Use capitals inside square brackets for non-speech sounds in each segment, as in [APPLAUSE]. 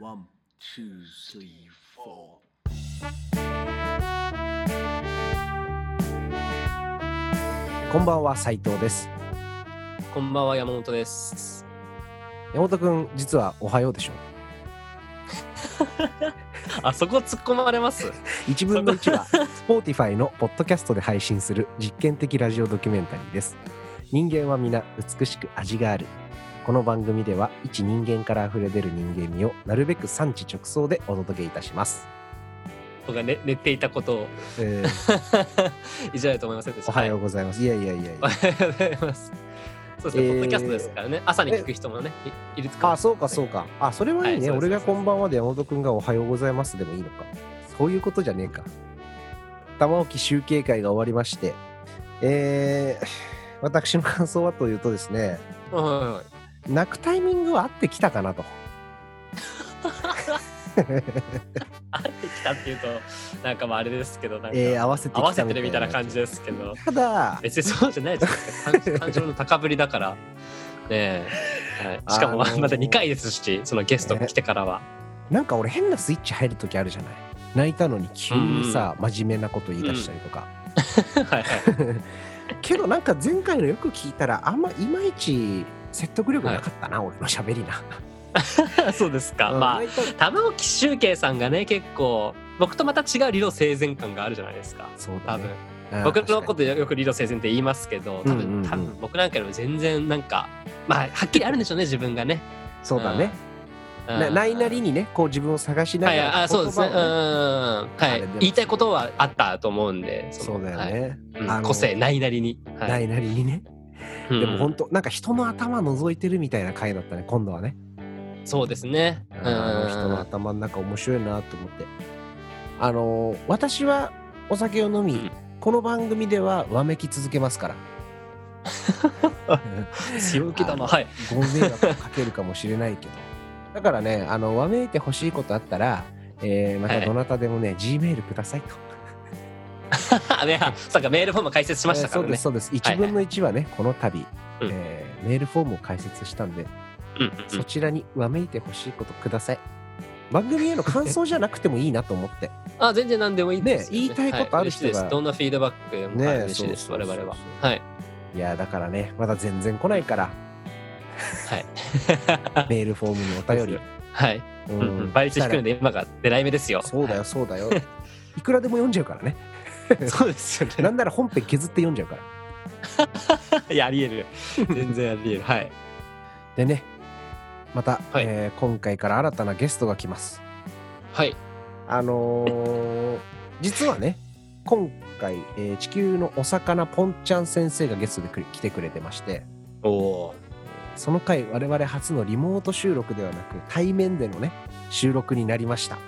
One, two, three, four. こんばんは斉藤ですこんばんは山本です。山本くん実はおはようでしょ [LAUGHS] あそこ突っ込まれます？1分の1は Spotify のポッドキャストで配信する実験的ラジオドキュメンタリーです人間は皆美しく味があるこの番組では一人間から溢れ出る人間味をなるべく産地直送でお届けいたします、僕が、ね、寝ていたことをえーいじられると思いませんでした。おはようう。ございます、い、やいやいやいやおはようございます。そうですね、えー。ポッドキャストですからね、朝に聞く人もね、いいるか。あそうかそうか。あそれはいいね、はい俺がこんばんはで山本くんがおはようございますでもいいのか。そういうことじゃねえか。玉置集計会が終わりまして。えー、私の感想はというとですね。はいはい。はい泣くタイミングは合ってきたかなと。会ってきたっていうと、なんかまああれですけど、なんか、えー、合わせてきた合わせてるみたいな感じですけど、ただ別にそうじゃないじゃないですか。感感情の高ぶりだから。ねえ。はい、しかも、あのーまだ2回ですし、そのゲスト来てからは。なんか俺変なスイッチ入る時あるじゃない？泣いたのに急にさ、真面目なこと言い出したりとか、はいはい。[LAUGHS] けどなんか前回のよく聞いたらあんまいまいち説得力なかったな、俺の喋りな。[LAUGHS] そうですか。うんまあ玉置周慶さんがね結構僕とまた違う理路整然感があるじゃないですか多そうだね分。あー僕のことよく理路整然って言いますけど多分、うんうんうん多分僕なんかよりも全然なんかまあはっきりあるんでしょうね [LAUGHS] 自分がね。そうだね。うんなないなりにね、こう自分を探しなはいがら、あそうですね。うんはい言いたいことはあったと思うんでのそうだよはいね。うんあの個性ないなりに。はいないなりにね。うんでも本当なんか人の頭覗いてるみたいな回だったね、今度はね。そうですね。あの人の頭の中面白いなと思って。あのー私はお酒を飲み、うんこの番組ではわめき続けますから。[LAUGHS] 強気だな。はい。ご迷惑をかけるかもしれないけど。だからね、あの、わめいてほしいことあったら、えーまたどなたでもね、G メールくださいと。あ [LAUGHS] ね、あそうかメールフォーム解説しましたからねえーそうです、。そうです。1はいはい分の1はね、この度、うんえーメールフォームを開設したんで、そちらにわめいてほしいことください。番組への感想じゃなくてもいいなと思って。[LAUGHS] あ、全然何でもいいですよ、ね言いたいことある人がはい嬉しいですどんなフィードバックでも、嬉しいです、我々は。はい。いや、だからね、まだ全然来ないから、はい。[LAUGHS] メールフォームにお便り。[LAUGHS] はい。ううんうん、倍率低いんで、今が狙い目ですよ。そうだよ、そうだよ。いくらでも読んじゃうからね。はい。そうですよなんなら本編削って読んじゃうから。ね。いや、ありえる。全然ありえる。はい。でね、また、はいえー今回から新たなゲストが来ます。はい。あのー実はね、今回、えー地球のお魚ポンちゃん先生がゲストで来てくれてまして、おおその回、我々初のリモート収録ではなく、対面でのね、収録になりました。ー。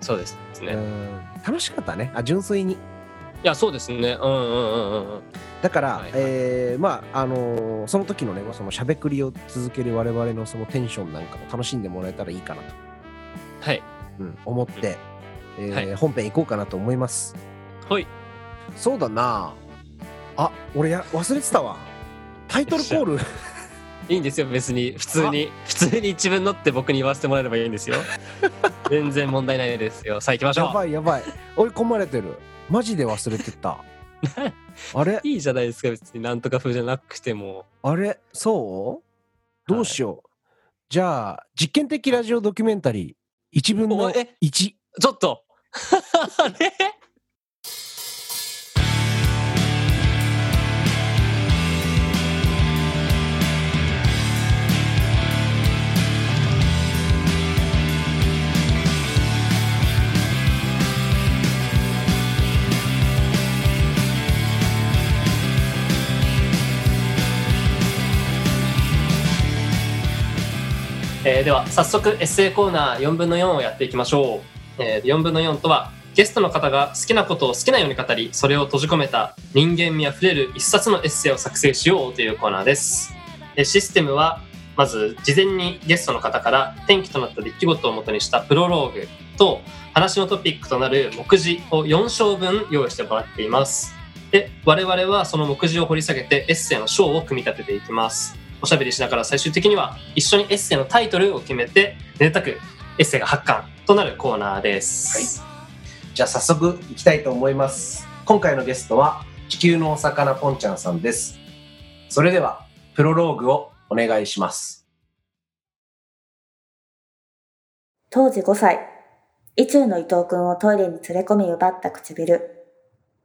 そうですね。いうん楽しかったね。あ、純粋に。や、そうですね。うんうんうんうんうん。だから、はいはいえーまああのーその時のねそのしゃべくりを続ける我々のそのテンションなんかも楽しんでもらえたらいいかなと、はい。うん思って、えーはい本編行こうかなと思いますはい。そうだなあ俺や忘れてたわタイトルコールいいんですよ、別に。普通に。普通に自分のって僕に言わせてもらえればいいんですよ。[LAUGHS] 全然問題ないですよ。さあ行きましょやう。ばいやばい追い込まれてるマジで忘れてた。[LAUGHS] あれ？いいじゃないですか、別になんとか風じゃなくても。あれ？そう？どうしよう、じゃあ実験的ラジオドキュメンタリー。1分のおえ？1ちょっと。[LAUGHS] あれ？えーでは早速エッセイコーナー4分の4をやっていきましょう、えー4分の4とはゲストの方が好きなことを好きなように語りそれを閉じ込めた人間味あふれる一冊のエッセイを作成しようというコーナーですえーシステムはまず事前にゲストの方から転機となった出来事をもとにしたプロローグと話のトピックとなる目次を4章分用意してもらっています。で、我々はその目次を掘り下げてエッセイの章を組み立てていきます。おしゃべりしながら最終的には一緒にエッセイのタイトルを決めて、めでたくエッセイが発刊となるコーナーです。じゃあ早速いきたいと思います。今回のゲストは地球のお魚ぽんちゃんさんです。それではプロローグをお願いします。当時5歳、意中の伊藤君をトイレに連れ込み奪った唇。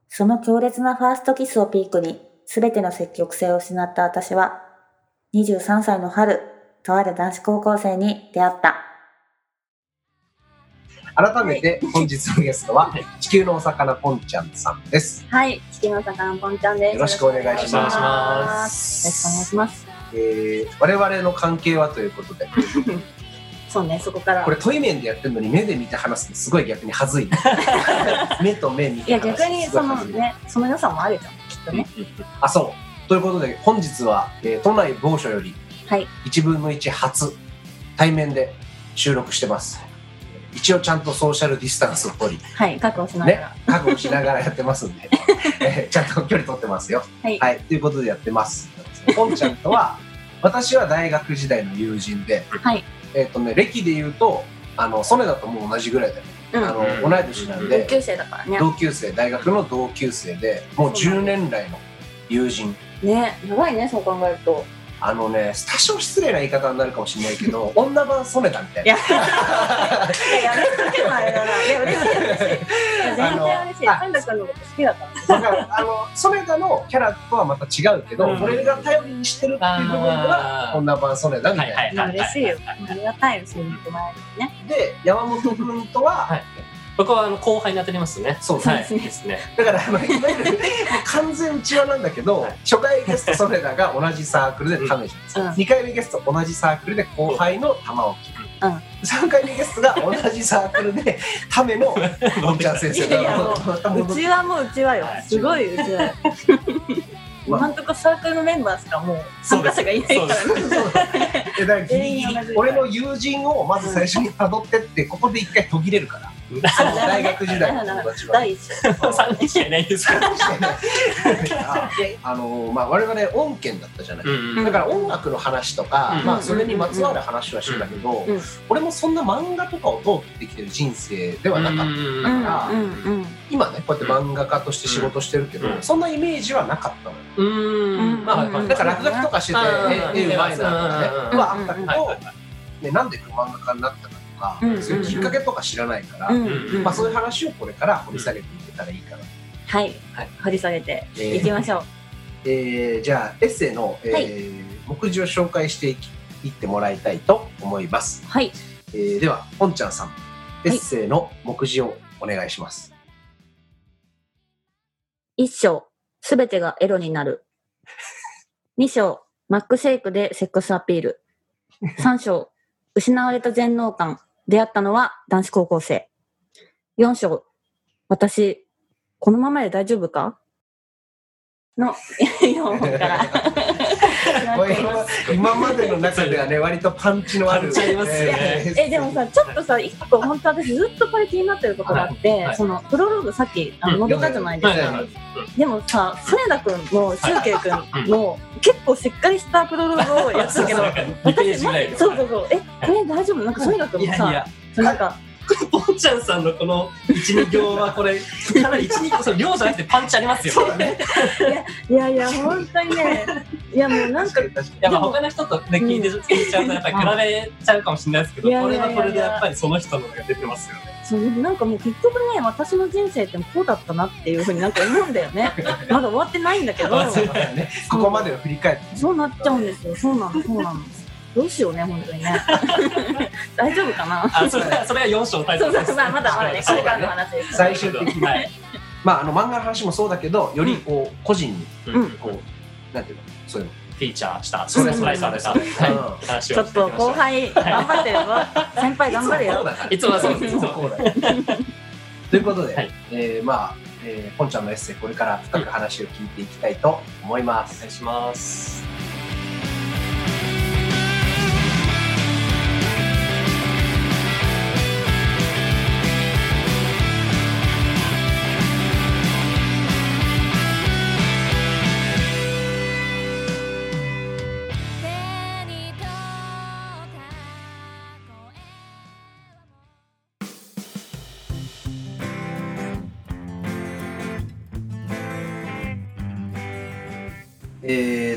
その強烈なファーストキスをピークに、すべての積極性を失った私は、23歳の春、とある男子高校生に出会った。改めて本日のゲストは地球のお魚ぽんちゃんさんですはい、地球の魚ぽんちゃんです。よろしくお願いしますよろしくお願いします。えー我々の関係はということで [LAUGHS] そうね、そこから。これ対面でやってるのに目で見て話すのすごい逆に恥ずい [LAUGHS] 目と目見いや、て話す逆にそのね、その良さもあるじゃん、きっとね。あそうということで本日は、えー都内某所よりはい。1分の1初対面で収録してます一応ちゃんとソーシャルディスタンスを取りはい、確保しながねら。覚悟しながらやってますんで、[LAUGHS] えーちゃんと距離取ってますよはい。はいということでやってますポンちゃんとは [LAUGHS] 私は大学時代の友人ではい。えっ、とね歴で言うとあの曽根田ともう同じぐらいだよね、うんあのうん同い年なんで同級生だからね。同級生大学の同級生でもう10年来の友人ね、やばいね、そう考えると。あのね多少失礼な言い方になるかもしれないけど [LAUGHS] 女版曽根田みたいないや、[LAUGHS] いや、やめとけばあれだな。いや、嬉しい、嬉しい。いや全然嬉しい。あのサンダ君のこと好きだから。だからあの曽根田のキャラとはまた違うけど、うん俺が頼りにしてるっていう部分は女版曽根田みたいな、はいはいいや嬉しいよ。ありがたいよ、そう言ってもらえるね。で山本君とは、はい僕はあの後輩に当たりますね。そうですね。だからあのいわゆる [LAUGHS] 完全内輪なんだけど、はい初回ゲスト曽根田が同じサークルでタメじゃん、うん。2回目ゲスト同じサークルで後輩の玉置、うん。3回目ゲストが同じサークルでタメののんちゃん先生うちはもううちはよ。はい。すごいうちはよ。[LAUGHS] 今んとこサークルのメンバーしかもう参加者がいないから [LAUGHS] 俺の友人をまず最初に辿ってってここで一回途切れるから大学時代の友達は。第一章。三人しかいないんですから。ああのまあ我々音源だったじゃない、うん。だから音楽の話とか、うんまあ、それにまつわる話はしてたけど、うん俺もそんな漫画とかを通ってきてる人生ではなかった、うんうん今ねこうやって漫画家として仕事してるけど、うん。そんなイメージはなかったの。よ、うん。まあうんだから落書きとかしてて、うん絵絵うまいなとかね、うんはあったけど、ね、なんで漫画家になったかとか、うんそういうきっかけとか知らないから、うんうんまあ、そういう話をこれから掘り下げていけたらいいかな、はいはい掘り下げてえーいきましょう。えーじゃあエッセイの、えーはい目次を紹介していってもらいたいと思います、はい。えーではポンちゃんさんエッセイの目次をお願いします、一章、すべてがエロになる。[LAUGHS] 二章、マックシェイクでセックスアピール。三章、失われた全能感。出会ったのは男子高校生。4章、私、このままで大丈夫か？の4本から。[LAUGHS] 今今までの中ではね割とパンチのあるパンチあります。よねえでもさちょっとさ一個本当私ずっとこれ気になってることがあって、はい。はい。そのプロローグさっきあのうん。述べたじゃないですか、でもさ曽根田君もシュウケイ君の結構しっかりしたプロローグをやってたけど2ページぐらいのそうそうそう。えこれ大丈夫？なんか曽根田君もさいやいや、そうなんかポンちゃんさんのこの1、2行はこれ、かなり1、2行、その量じゃなくてパンチありますよね。いやいや本当にね。いやもうなんか [LAUGHS] やっぱ他の人とね、聞いて聞いちゃうと、やっぱり比べちゃうかもしれないですけど、これはこれでやっぱりその人のが出てますよね。そうなんかもう結局ね私の人生ってこうだったなっていうふうになんか思うんだよね。まだ終わってないんだけど。[LAUGHS] ここまでを振り返って。そうなっちゃうんですよ。そうなのそうなのどうしようね本当にね。[LAUGHS] 大丈夫かな？あ、それは、それが4章タイトルです。まあまだまだねこれからの話です。最終的に、はい。まああの漫画の話もそうだけどよりこう個人にうん。こうなんていうの？そういうの。フィーチャーした、それスライスされた、それそれはい。話ちょっと後輩頑張ってるぞ先輩頑張れよ。いつもそう。いつもこうだということで、はい。えーまあ、えー、ポンちゃんのエッセイこれから深く話を聞いていきたいと思います、お願いします。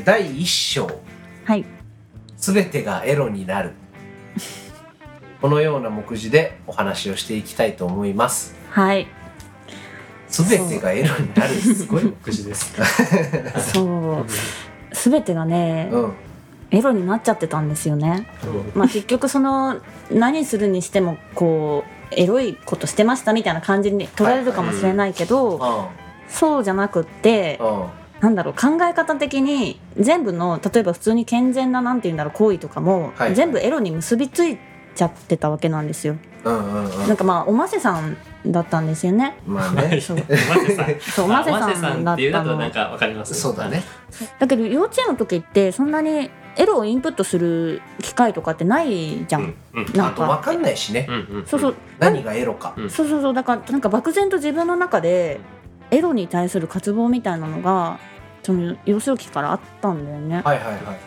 ー、第1章。はい。「すべてがエロになる」このような目次でお話をしていきたいと思います。はい。すべてがエロになる。すごい目次です。[LAUGHS] そう。すべてがね、うん。エロになっちゃってたんですよね。まあ結局その何するにしてもこうエロいことしてましたみたいな感じに取られるかもしれないけど、そうじゃなくってなんだろう考え方的に全部の例えば普通に健全ななんて言うんだろう行為とかも、はい。全部エロに結びついちゃってたわけなんですよ。うんうんうん。なんかまあおませさんだったんですよね。まあね。[LAUGHS] そう。おませさん。そうおませあおませさんだったのとなんかわかりますそうだね。だけど幼稚園の時ってそんなにエロをインプットする機会とかってないじゃん。うんうん。なんか。あと分かんないしね。うんうん。そうそう。何がエロか。うん。そうそうそう。だからなんか漠然と自分の中でエロに対する渇望みたいなのがその幼少期からあったんだよね。はいはいはい。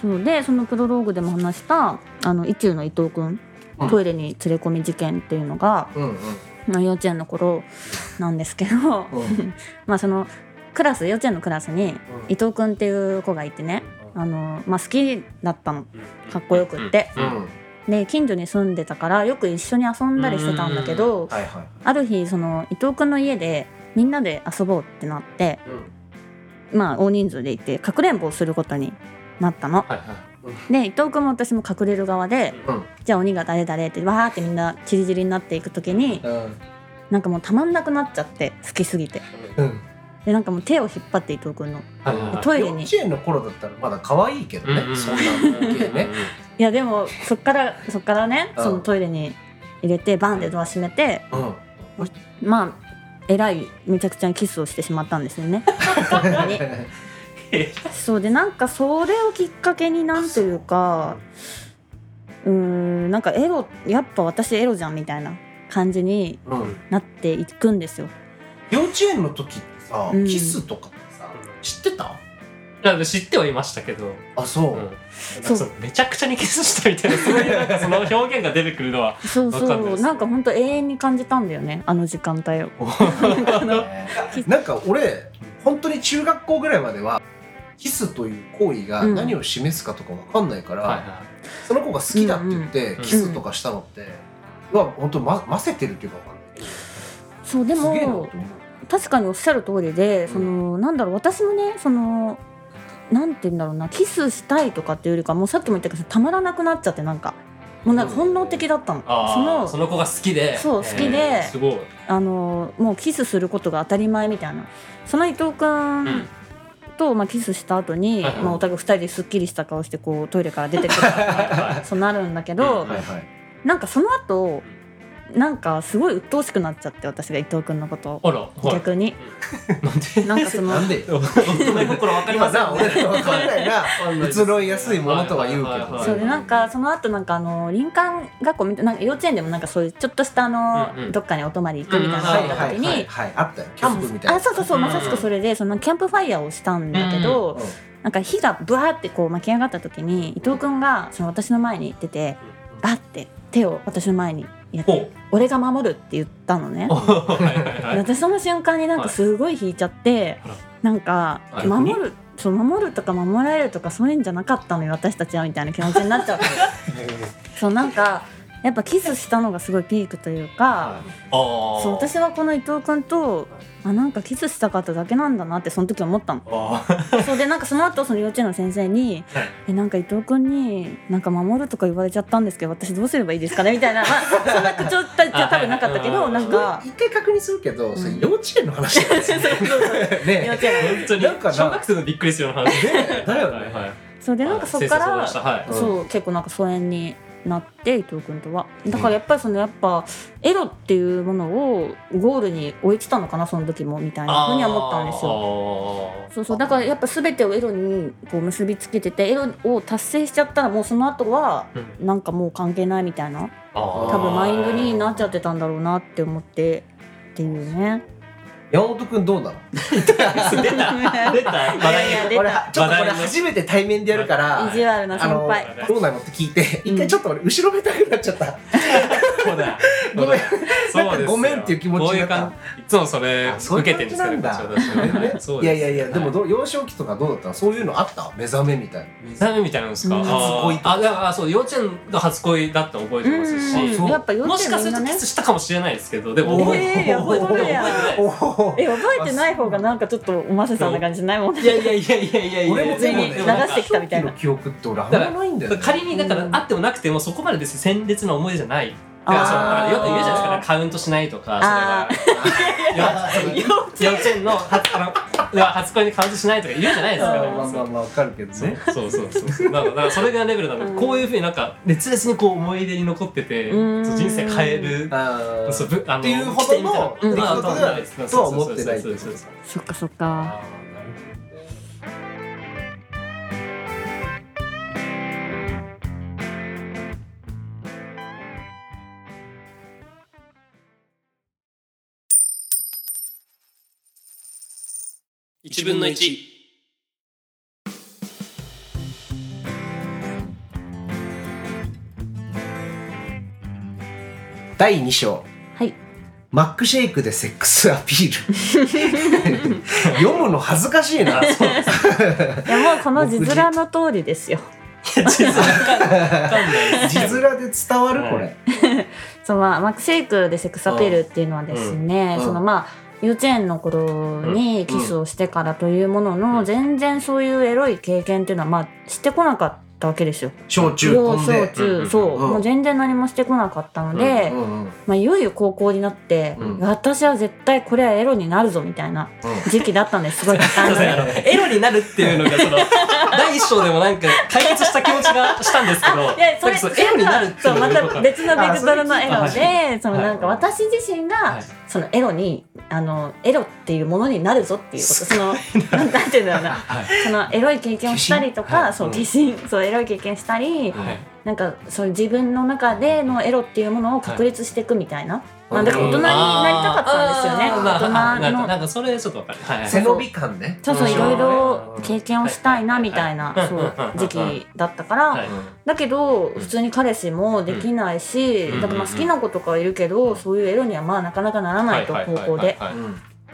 そうでそのプロローグでも話したあの意中の伊藤君うん。トイレに連れ込み事件っていうのが、うんうん。まあ、幼稚園の頃なんですけど、うん。[LAUGHS] まあそのクラス幼稚園のクラスに伊藤君っていう子がいてね。あの、まあ、好きだったの。かっこよくって。うん。うんで近所に住んでたからよく一緒に遊んだりしてたんだけど、はいはいある日その伊藤君の家でみんなで遊ぼうってなってまあ大人数で行ってかくれんぼをすることになったの。はいはい。で伊藤君も私も隠れる側でうん。じゃあ鬼が誰々ってわーってみんなチリチリになっていく時にうん。なんかもうたまんなくなっちゃって好きすぎて。うん。でなんかもう手を引っ張って伊藤君の。トイレに。幼稚園の頃だったらまだ可愛いけどね、うんうん。そんなね。[LAUGHS] いやでもそっからそっからねうん。そのトイレに入れてバンでドア閉めてうん。まあえらいめちゃくちゃにキスをしてしまったんですよね。[LAUGHS] そうでなんかそれをきっかけになんというかうーんなんかエロやっぱ私エロじゃんみたいな感じにうん。なっていくんですよ。幼稚園の時ってさ、うんキスとかってさ、知ってた？知ってはいましたけど、あ、そう。うん。そう。なんかめちゃくちゃにキスしたみたいなそういうなんかその表現が出てくるのはそうわかんないですそうなんか本当永遠に感じたんだよねあの時間帯を。[LAUGHS] なんか俺本当に中学校ぐらいまではキスという行為がうん。何を示すかとかわかんないから、はいはその子が好きだって言ってうんキスとかしたのって、は本当ま混ぜてるっていうかわかんない。けどそうでも確かにおっしゃる通りで、そのなんだろう私もねそのなんて言うんだろうなキスしたいとかっていうよりかもうさっきも言ったけどたまらなくなっちゃってなんか。もうなんか本能的だったの。そのその子が好きで。そう好きで。えーすごい。あのもうキスすることが当たり前みたいな。その伊藤君んと、まあ、キスした後に、はいはい。まあ、お互い2人ですっきりした顔してこうトイレから出てくる [LAUGHS] そうなるんだけど、うん。はいはい。なんかその後なんかすごい鬱陶しくなっちゃって私が伊藤君のこと。をあらはい。逆に。なんで？なんかそのなんで？大人心わかりません今さ俺らわかんない。な移ろいやすいものとは言うけど。そうでなんかその後なんかあの林間学校みたいななんか幼稚園でもなんかそういうちょっとしたあの、うんうん。どっかにお泊まり行くみたいなのがはいはいあった時に、はいはい。あったよ。キャンプみたいな。あそうそうそううんまさしくそれでそのキャンプファイヤーをしたんだけど、なんか火がブワーってこう巻き上がった時に伊藤君がその私の前に出てバッて手を私の前にやっほて「俺が守る」って言ったのね。私その瞬間になんかすごい引いちゃって、あら。なんかはい守るそう守るとか守られるとかそういうんじゃなかったのよ私たちはみたいな気持ちになっちゃって [LAUGHS] [LAUGHS] そうなんかやっぱキスしたのがすごいピークというか、あー。そう私はこの伊藤君とあなんかキスしたかっただけなんだなってその時思ったの。そうでなんかその後その幼稚園の先生にはい「えなんか伊藤君になんか守るとか言われちゃったんですけど私どうすればいいですかね?」みたいな、まあ、そんな口調じゃ [LAUGHS] 多分なかったけどあはいなんか一回確認するけど、それうん幼稚園の話だよね。幼ね稚園本当に小学生のびっくりするような話。ねだよね。はいはい。そうでなんかそっからはい。うん。そう結構なんか疎遠になって伊藤君とは。だからやっぱりそのやっぱエロっていうものをゴールに置いてたのかなその時もみたいなふうには思ったんですよ。よそうそう。だからやっぱ全てをエロにこう結びつけててエロを達成しちゃったらもうその後はなんかもう関係ないみたいな多多分マインドになっちゃってたんだろうなって思ってっていうね。山本君どうなの？出た。出た。話題いや出た。俺ちょっとこれ初めて対面でやるから意地悪な先輩。どうなの？って聞いて一回ちょっと俺後ろめたくなっちゃったそうだ [LAUGHS] ごめん。そうですよ。ごめんっていう気持ちこういう感じいつもそれ受けてるんですけど私は。いやいやいやでもはい。どう幼少期とかどうだった？のそういうのあった？目覚めみたいな。目覚めみたいなのですか、初恋あだからあそう幼稚園が初恋だって覚えてますし、そう。やっぱ幼もしかするとキスしたかもしれないですけどでも。覚ええーやばい覚えてないえ覚えてない方がなんかちょっとおませさんな感じないもんねいやいやいやいやいやいや俺も普通に流してきたみたいな。記憶って俺あんまないんだよね仮にだからうんあってもなくてもそこまで別に鮮烈な思い出じゃない。だからそうだからあーよく言うじゃないですかカウントしないとかあそれは [LAUGHS] 幼稚園。の初あの初恋にカウントしないとか言うじゃないですか、まあまあまあわかるけどね。そうそうそうそう。だからだからそれがレベルなの。で、うん。こういうふうになんか熱烈にこう思い出に残ってて人生変える。そうぶあのっていうほどの出来事ではとは思ってないってことそうそうそうそうそっかそっか1分の1第2章。はい。マックシェイクでセックスアピール。[LAUGHS] 読むの恥ずかしいな。いやもうこの字面の通りですよ。字面。[LAUGHS] で伝わるこれ。[LAUGHS] そのまあマックシェイクでセックスアピールっていうのはですね、うん。そのまあ幼稚園の頃にキスをしてからというものの、全然そういうエロい経験っていうのはまあしてこなかったわけですよ。小中幼小飛んで中、うんそう、うん。もう全然何もしてこなかったので、まあ、いよいよ高校になって、うん。私は絶対これはエロになるぞみたいな時期だったんですすごい [LAUGHS] エロになるっていうのがその [LAUGHS] 第一章でもなんか解決した気持ちがしたんですけど [LAUGHS] いやそれエロになるっていそううまた別のベクトルのエロでそのなんかはい。私自身が、はいそのエロにあのエロっていうものになるぞっていうこと。[LAUGHS] そのなんなんていうんだろうな。はい。そのエロい経験をしたりとか、はいそううん化身。そうエロい経験したり、はいなんかそういう自分の中でのエロっていうものを確立していくみたいな、まあだから大人になりたかったんですよね。大人の。なん。かなんかそれちょっとわかる。はい。はい背伸び感ね。そうそううんいろいろ経験をしたいなみたいなはいそう時期だったから、はい。だけど普通に彼氏もできないし、うん。だってまあ好きな子とかはいるけど、そういうエロにはまあなかなかならないと高校で。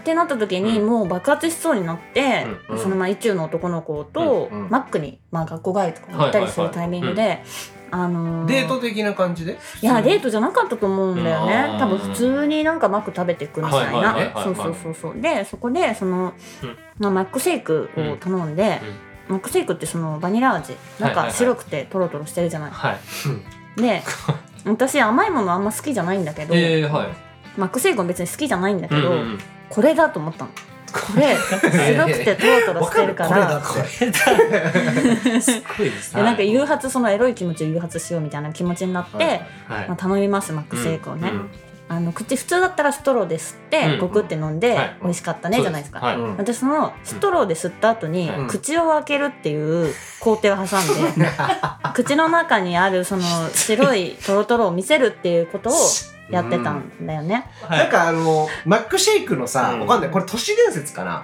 ってなった時にもう爆発しそうになって、うん。そのまあ一中の男の子とマックに、まあ、学校帰りとかに行ったりするタイミングで、あのーデート的な感じで？いやデートじゃなかったと思うんだよね。うん。多分普通になんかマック食べていくみたいはいはいなはいはい。そうそうそうそう。でそこでその、うん。まあ、マックシェイクを頼んで、マックシェイクってそのバニラ味。なんかはいはいはい。白くてトロトロしてるじゃない、はい。で私甘いものあんま好きじゃないんだけど、ええはい。マックシェイクも別に好きじゃないんだけど、うんうん。これだと思ったのこれ白くてトロトロしてるかわらこれだってすごいです。でなんか誘発そのエロい気持ちを誘発しようみたいな気持ちになって、はいはいまあ、頼みますマックシェイクをね、うん。あの口普通だったらストローで吸って、うんゴクって飲んで、はい。美味しかったねじゃないですか、はい。うん。私そのストローで吸った後に、うん口を開けるっていう工程を挟んで [LAUGHS] 口の中にあるその白いトロトロを見せるっていうことをやってたんだよね。はいなんかあのマックシェイクのさうん。わかんない。これ都市伝説かな？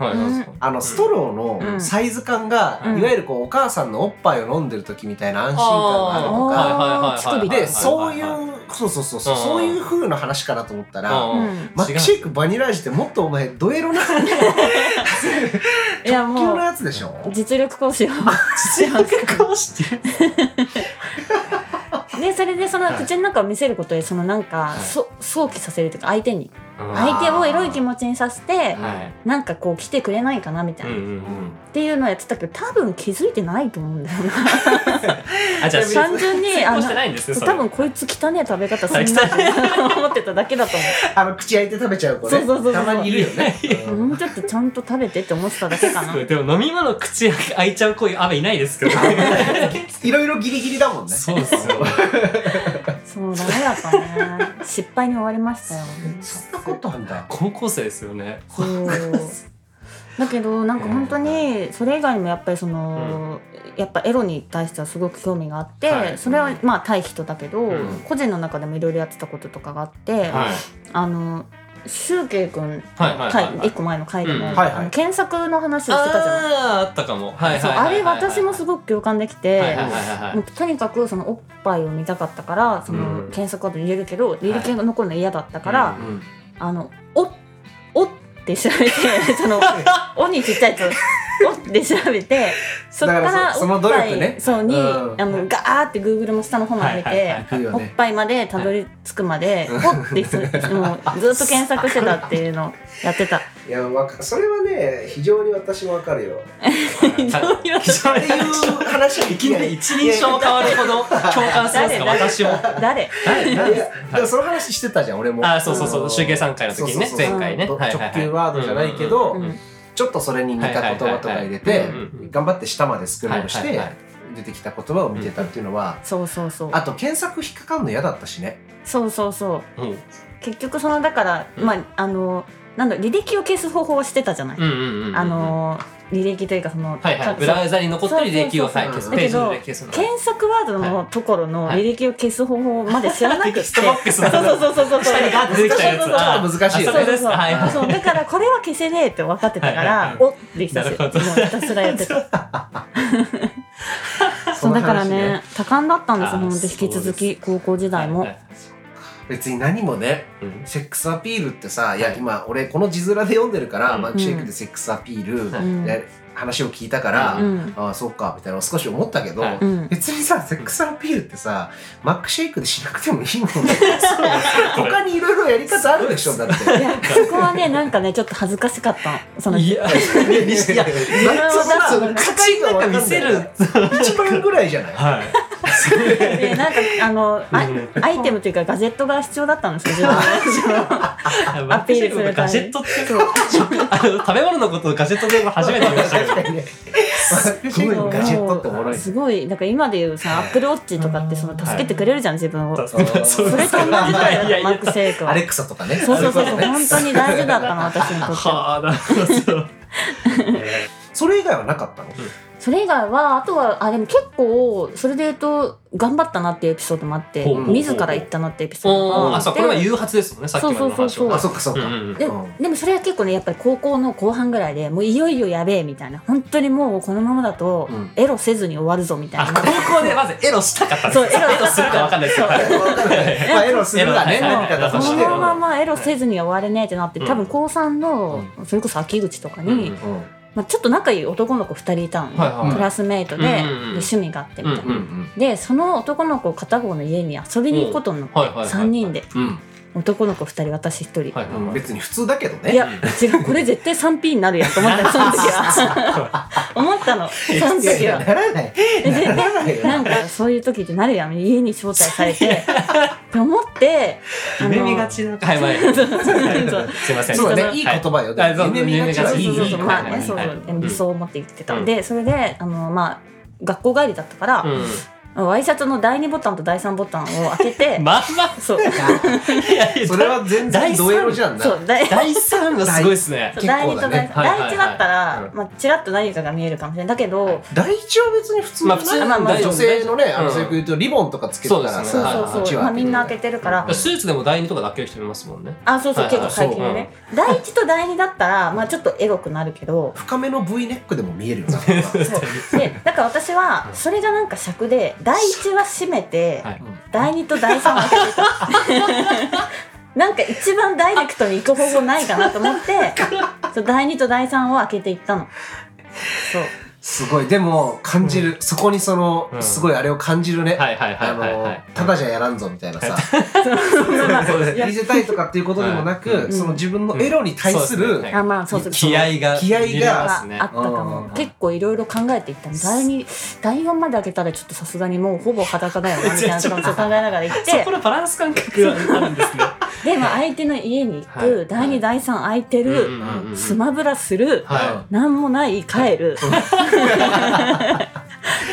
あのストローうん。のサイズ感が、うん。いわゆるこうお母さんのおっぱいを飲んでる時みたいな安心感があるとはいか。でそういはうそうそうそうそううんそういう風な話かなと思ったらマックシェイクバニラ味ってもっとお前ドエロな。直いや球もうのやつでしょ？実力行使を。してますこうして。で [LAUGHS] それでそのはい。口の中を見せることでそのなんか、想起させるというか相手には相手をエロい気持ちにさせてい。なんかこう来てくれないかなみたいな、っうんうんうん。ていうのをやってたけど多分気づいてないと思うんだよな。[LAUGHS] あじゃあ [LAUGHS] 単純にあの成功してないんですねそれ。多分こいつ汚ねえ食べ方するなと思ってただけだとあの口開いて食べちゃう子ね。そうそうそうそう。たまにいるよね。思 [LAUGHS] うもうちょっとちゃんと食べてって思ってただけかな。でも飲み物口開いちゃう子あんまいないですけどいろいろギリギリだもんね。そうですよそうダメだったね。失敗に終わりましたよ。そんなことあんだ。[LAUGHS] 高校生ですよね。そう。だけどなんか本当にそれ以外にもやっぱりその、やっぱエロに対してはすごく興味があって、はい。それはまあ対人だけど、ん。個人の中でもいろいろやってたこととかがあって、はい。あのシュウケイ君の回はい一個前の回でも、検索の話をしてたじゃないあったかも。あれ私もすごく共感できて、とにかくそのおっぱいを見たかったからそのうん。検索ワード入れるけど履歴が残るの嫌だったから、あのおおって調べて [LAUGHS] そのおにちっちゃいやつおって調べてそっかららそその努力ね。そうに、うん。あのガーってグーグルも下の方まで見て、はいはいはい。おっぱいまでたどり着くまで、おってすもうずっと検索してたっていうのをやってた。いやわかそれはね非常に私もわかるよ。[LAUGHS] 非常にっていう話いきなり一人称変わるほど共感するんですか？誰？私も。誰？誰？その話してたじゃん俺も。あそうそうそう集計3回の時にね。そうそうそう前回ね。どはいはいはい。直球ワードじゃないけど、うんちょっとそれに似た言葉とか入れて頑張って下までスクロールして出てきた言葉を見てたっていうのは、そうそうそう。あと検索引っかかるの嫌だったしね。そうそうそう。うん。結局そのだから、まああのなんだ履歴を消す方法はしてたじゃない、あの履歴というかその、はいはい。かブラウザに残ってる履歴を消す。ページのだ履歴消すの検索ワードのところのはい。履歴を消す方法まで知らなくて、テキストボックスのそうそうそうそうそう。下にガーッて出てきたやつ。難しいよねあそれです。はいはい。そうだからこれは消せねえって分かってたから、はいはい。はいおってひたすらやってた。[LAUGHS] そうだからね多感だったんです本当引き続き高校時代も、はいはい別に何もねうん。セックスアピールってさいや今俺この字面で読んでるから、うん。マックシェイクでセックスアピール、話を聞いたから、うんああそうかみたいなのを少し思ったけど、はい。うん。別にさセックスアピールってさマックシェイクでしなくてもいいもんね。[LAUGHS] 他にいろいろやり方あるでしょだって。いやそこはねなんかねちょっと恥ずかしかった。のそのいやいやいやその使い方見せる一番ぐらいじゃないはい。でなんかあのアイうん。アイテムというかガジェットが必要だったんですよ自分のアピールするためにガジェットって食べ物のことをガジェットで初めて見ましたすごいガジェットっておもろいすごいだから今でいうさアップルウォッチとかってその助けてくれるじゃん自分を。そうそそう。そうれと同じだよマックシェイクは。アレクサとかね。そうそうそう本当に大事だったの私にとってははあなるほど。[LAUGHS] それ以外はなかったの？それ以外はあとはあでも結構それで言うと頑張ったなっていうエピソードもあってほうほうほう自ら言ったなっていうエピソードがあって。あそうこれは誘発ですもんねさっきまでの話そうそうそう。はあそっかそっか、うんうんでうん。でもそれは結構ねやっぱり高校の後半ぐらいでもういよいよやべえみたいな本当にもうこのままだとうん。エロせずに終わるぞみたいな、あ高校でまずエロしたかったんですそうエロエロするかわかんないですけどはい。わかんない。まあエロするがねエロはいみたいなはい。としてこのままエロせずには終われねえってなって、うん。多分高3の、それこそ秋口とかに、うんうんまあ、ちょっと仲いい男の子2人いたのね、はいはい。クラスメイトで,、うんうんうん。で趣味があってみたいな。うんうんでその男の子片方の家に遊びに行くことになって、はいはいはい3人で。うん男の子2人私1人、はい別に普通だけどね。いや違うこれ絶対 3P になるやんと思ったのその時は思ったの。その時はならない。ならないよ。なんかそういう時ってなるやん家に招待されて。[LAUGHS] って思ってあの夢見がちなはいはい。そうすいませんそうだそうねいい言葉よはいそう夢見がち。はいいそうそうそう。そうまあねそうはい理想を持って言ってた、うん。でそれであのまあ学校帰りだったから、うんワイシャツの第2ボタンと第3ボタンを開けて、[LAUGHS] まあまあ。そう。いやいやそれは全然ドエロじゃんなそう第第三がすごいですね。第2と第構だね。3、はいはいはい。第1だったら、うんまあ、ちらっと何かが見えるかもしれない。だけど、第一は別に普通まあ普通まあまあ女性のねあうん。のそういう言うとリボンとかつけてたらそうそうそうそう、まあ、みんな開けてるから、スーツでも第二とかで開ける人いますもんね。あそうそう、結構最近はね、第1と第2だったら、まあ、ちょっとエロくなるけど。深めの V ネックでも見えるよな。そう。でだから私はそれがなんか尺で第1は閉めて、はい。第2と第3は開けて。た [LAUGHS] なんか一番ダイレクトに行く方法ないかなと思ってそう第2と第3を開けていったの。そうすごい。でも感じる。そこにそのうん。すごいあれを感じるね。ただじゃやらんぞみたいなさ。見せたいとかっていうことでもなくん。その自分のエロに対する気合が気合があったかも、うん。結構いろいろ考えていったの。第2第4まで開けたらちょっとさすがにもうほぼ裸だよなみたいなところちょっと考えながら行っそてこのバランス感覚があるんですねでも相手の家に行く、はい。第2第3空いてる、うんうんうんうん。スマブラする、はなんもない帰る。[LAUGHS]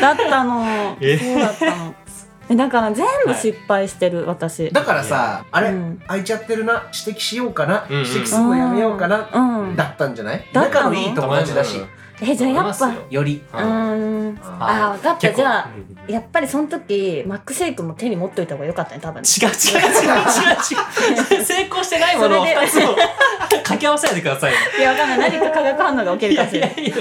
だったの。え。そうだったの。えだから全部失敗してる、私。だからさあれうん開いちゃってるな指摘しようかなうんうん。指摘するのやめようかなうん。だったんじゃない？仲のいい友達だし。えじゃあやっぱよ。り。うーん。ああ分かった。じゃあやっぱりその時マックシェイクも手に持っといた方が良かったね多分違う違う違う違う違う。[LAUGHS] 成功してないものをそれで。2つを掛け合わせないでくださいよいやわかんない。何か化学反応が起きるかもしれない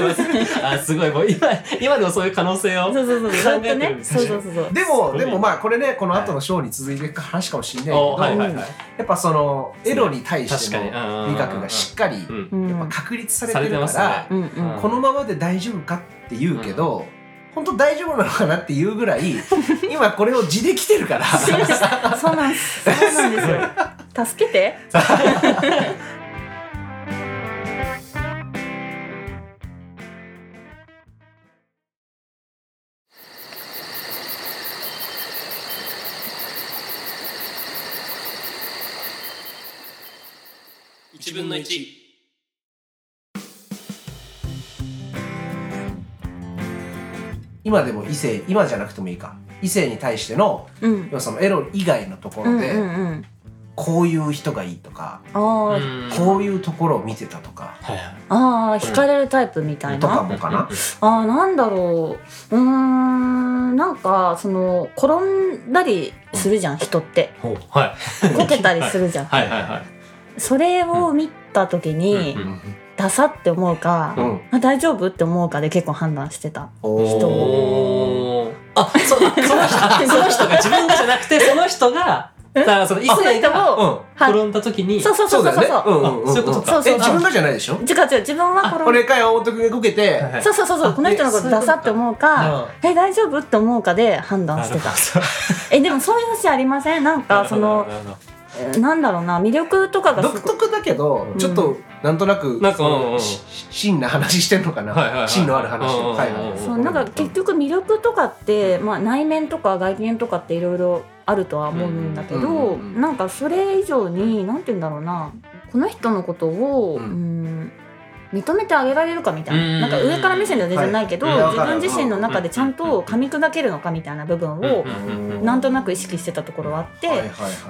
あすごいもう今今でもそういう可能性をそうそうそうずっと考えてるんねそうそうそうそうでもでもまあこれねこの後のショーに続いていく話かもしれないけおど、はいはいはいやっぱそのエロに対しての美学がしっかりうんうんやっぱ確立されてるから、ねうんうんこのままで大丈夫かって言うけど、本当大丈夫なのかなっていうぐらい [LAUGHS] 今これを地で来てるから。そうなんです。そうなんですよ。助けて。1分の1今でも異性今じゃなくてもいいか。異性に対してのうん。要はそのエロ以外のところで、うんうんうん。こういう人がいいとか、こういうところを見てたとか、はいはい。あー惹かれるタイプみたいとかなもかな、あーなんだろう。うーんなんかその転んだりするじゃん人って。はい。こけたりするじゃん。[LAUGHS] はいはいはい。それを見た時に、うんダサって思うか、うん。あ大丈夫って思うかで結構判断してた。人おー。あそ [LAUGHS] その人その人が自分がじゃなくてその人がだからその異性がうんはい転んだ時に。そうそうそうそうそう。だよね。うそういうことか。そうそうえ自分がじゃないでしょ？違う違う自分は転ん俺か山本君がこけて、はいはい。そうそうそうそう。この人のことダサって思うかえ大丈夫って思うかで判断してた。えでもそういう節ありません？なんかそのなるほど。えなんだろうな魅力とかが独特だけど、うん。ちょっとなんとなくなんかうんうん。し真な話してんのかな、はいはいはい真のある話。うんうんうんはいはいそうなんか結局魅力とかって、まあ、内面とか外見とかっていろいろあるとは思うんだけど、うんうんうんなんかそれ以上になんて言うんだろうな。この人のことを、ううんん認めてあげられるかみたいな,、うんなんか上から目線では全然ないけど、はい。自分自身の中でちゃんと噛み砕けるのかみたいな部分をなんとなく意識してたところはあって、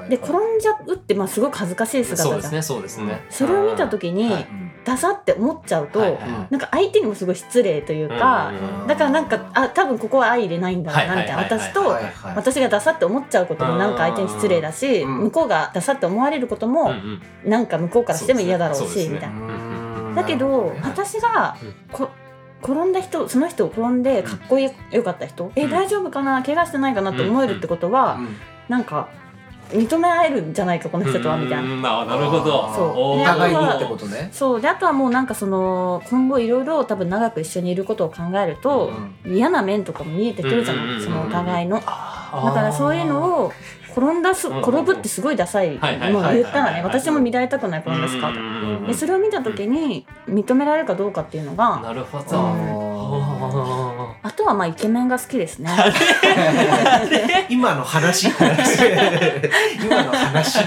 で転んじゃうってまあすごく恥ずかしい姿じゃん。そうですねそうですね。それを見た時に、はい。ダサって思っちゃうと、なんか相手にもすごい失礼というか、だからなんかあ多分ここは相入れないんだろうなみたいな。私と私がダサって思っちゃうこともなんか相手に失礼だし、うん。向こうがダサって思われることうんもうん。なんか向こうからしても嫌だろうしみたいな。うん。だけど私がうんこ転んだ人その人を転んでかっこよかった人、えうん。大丈夫かな？怪我してないかな？って思えるってことは、うん。なんか認め合えるんじゃないかこの人とは？みたいな。うん。ななるほど。そう。お互いにってことね。そう。であとはもうなんかその今後いろいろ多分長く一緒にいることを考えると、嫌な面とかも見えてくるじゃうんうんうんうん。ないそのお互いの。だからそういうのを転んだすうんうん転ぶってすごいダサいは言ったらねはい私も見られたくない転んだスカーでそれを見た時に認められるかどうかっていうのがなるほど。ああとはまあイケメンが好きですね。ー [LAUGHS] 今の話？[LAUGHS] 今の話。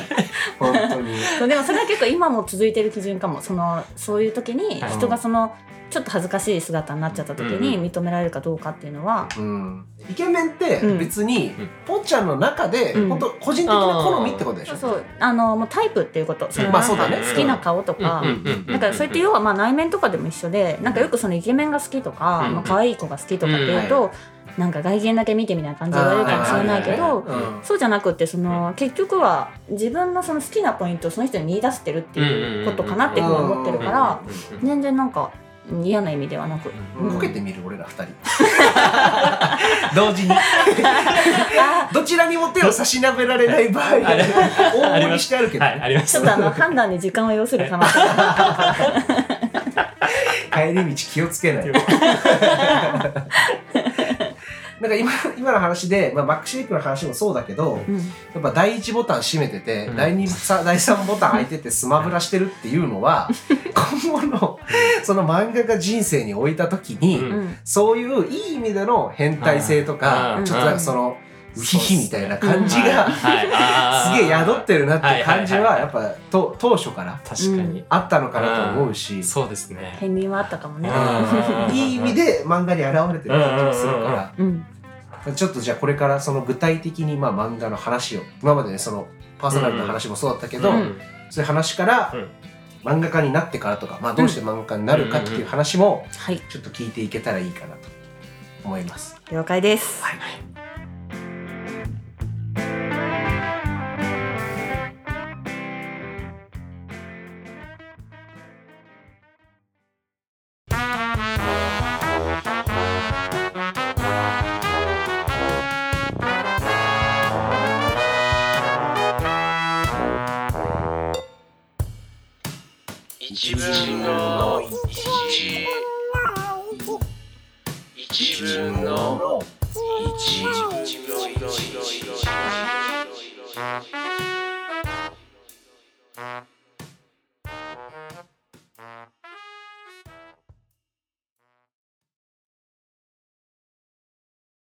本当に。でもそれは結構今も続いてる基準かも。そのそういう時にはい人がそのちょっと恥ずかしい姿になっちゃった時にうん認められるかどうかっていうのは、うん。イケメンってうん。別に、うんぽっちゃんの中で、うん。本当個人的な好みってことでしょ？そうそう。あのもうタイプっていうこと。そのまあそうだね。好きな顔とか、うんからそうやって要はまあ内面とかでも一緒でなんかよくそのイケメンが好きとか、うんまあ可愛い子が好きとかっていうと、なんか外見だけ見てみたいな感じで言われるかもしれないけどそうじゃなくってその結局は自分のその好きなポイントをその人に見出してるっていうことかなっていうふうに思ってるから全然なんか嫌な意味ではなく。うん。こけてみる俺ら二人。[LAUGHS] 同時に。どちらにも手を差し伸べられない場合。大盛りしてあるけど、はいあります。ちょっとあの判断に時間を要するかな [LAUGHS] 帰り道気をつけない [LAUGHS] なんか今 [LAUGHS] 今の話で、まあ、マックシェイクの話もそうだけどうん。やっぱ第1ボタン閉めてて、うん。第2さ [LAUGHS] 第3ボタン開いててスマブラしてるっていうのは今後のその漫画家人生に置いた時に、うん。うんそういういい意味での変態性とか、うん。ちょっとなんかその、ウヒヒみたいな感じが、[LAUGHS] すげえ宿ってるなっていう感じははいやっぱと当初から確かに。あったのかなと思うし、そうですね。片鱗はあったかもね。うん。[LAUGHS] いい意味で漫画に現れてる感じがするかうん。らちょっとじゃあこれからその具体的にまあ漫画の話を。今までねそのパーソナリティの話もそうだったけど、うん。そういう話からうん。漫画家になってからとか、まあ、どうして漫画家になるかっていう話もはい。ちょっと聞いていけたらいいかなと思います。了解です。はい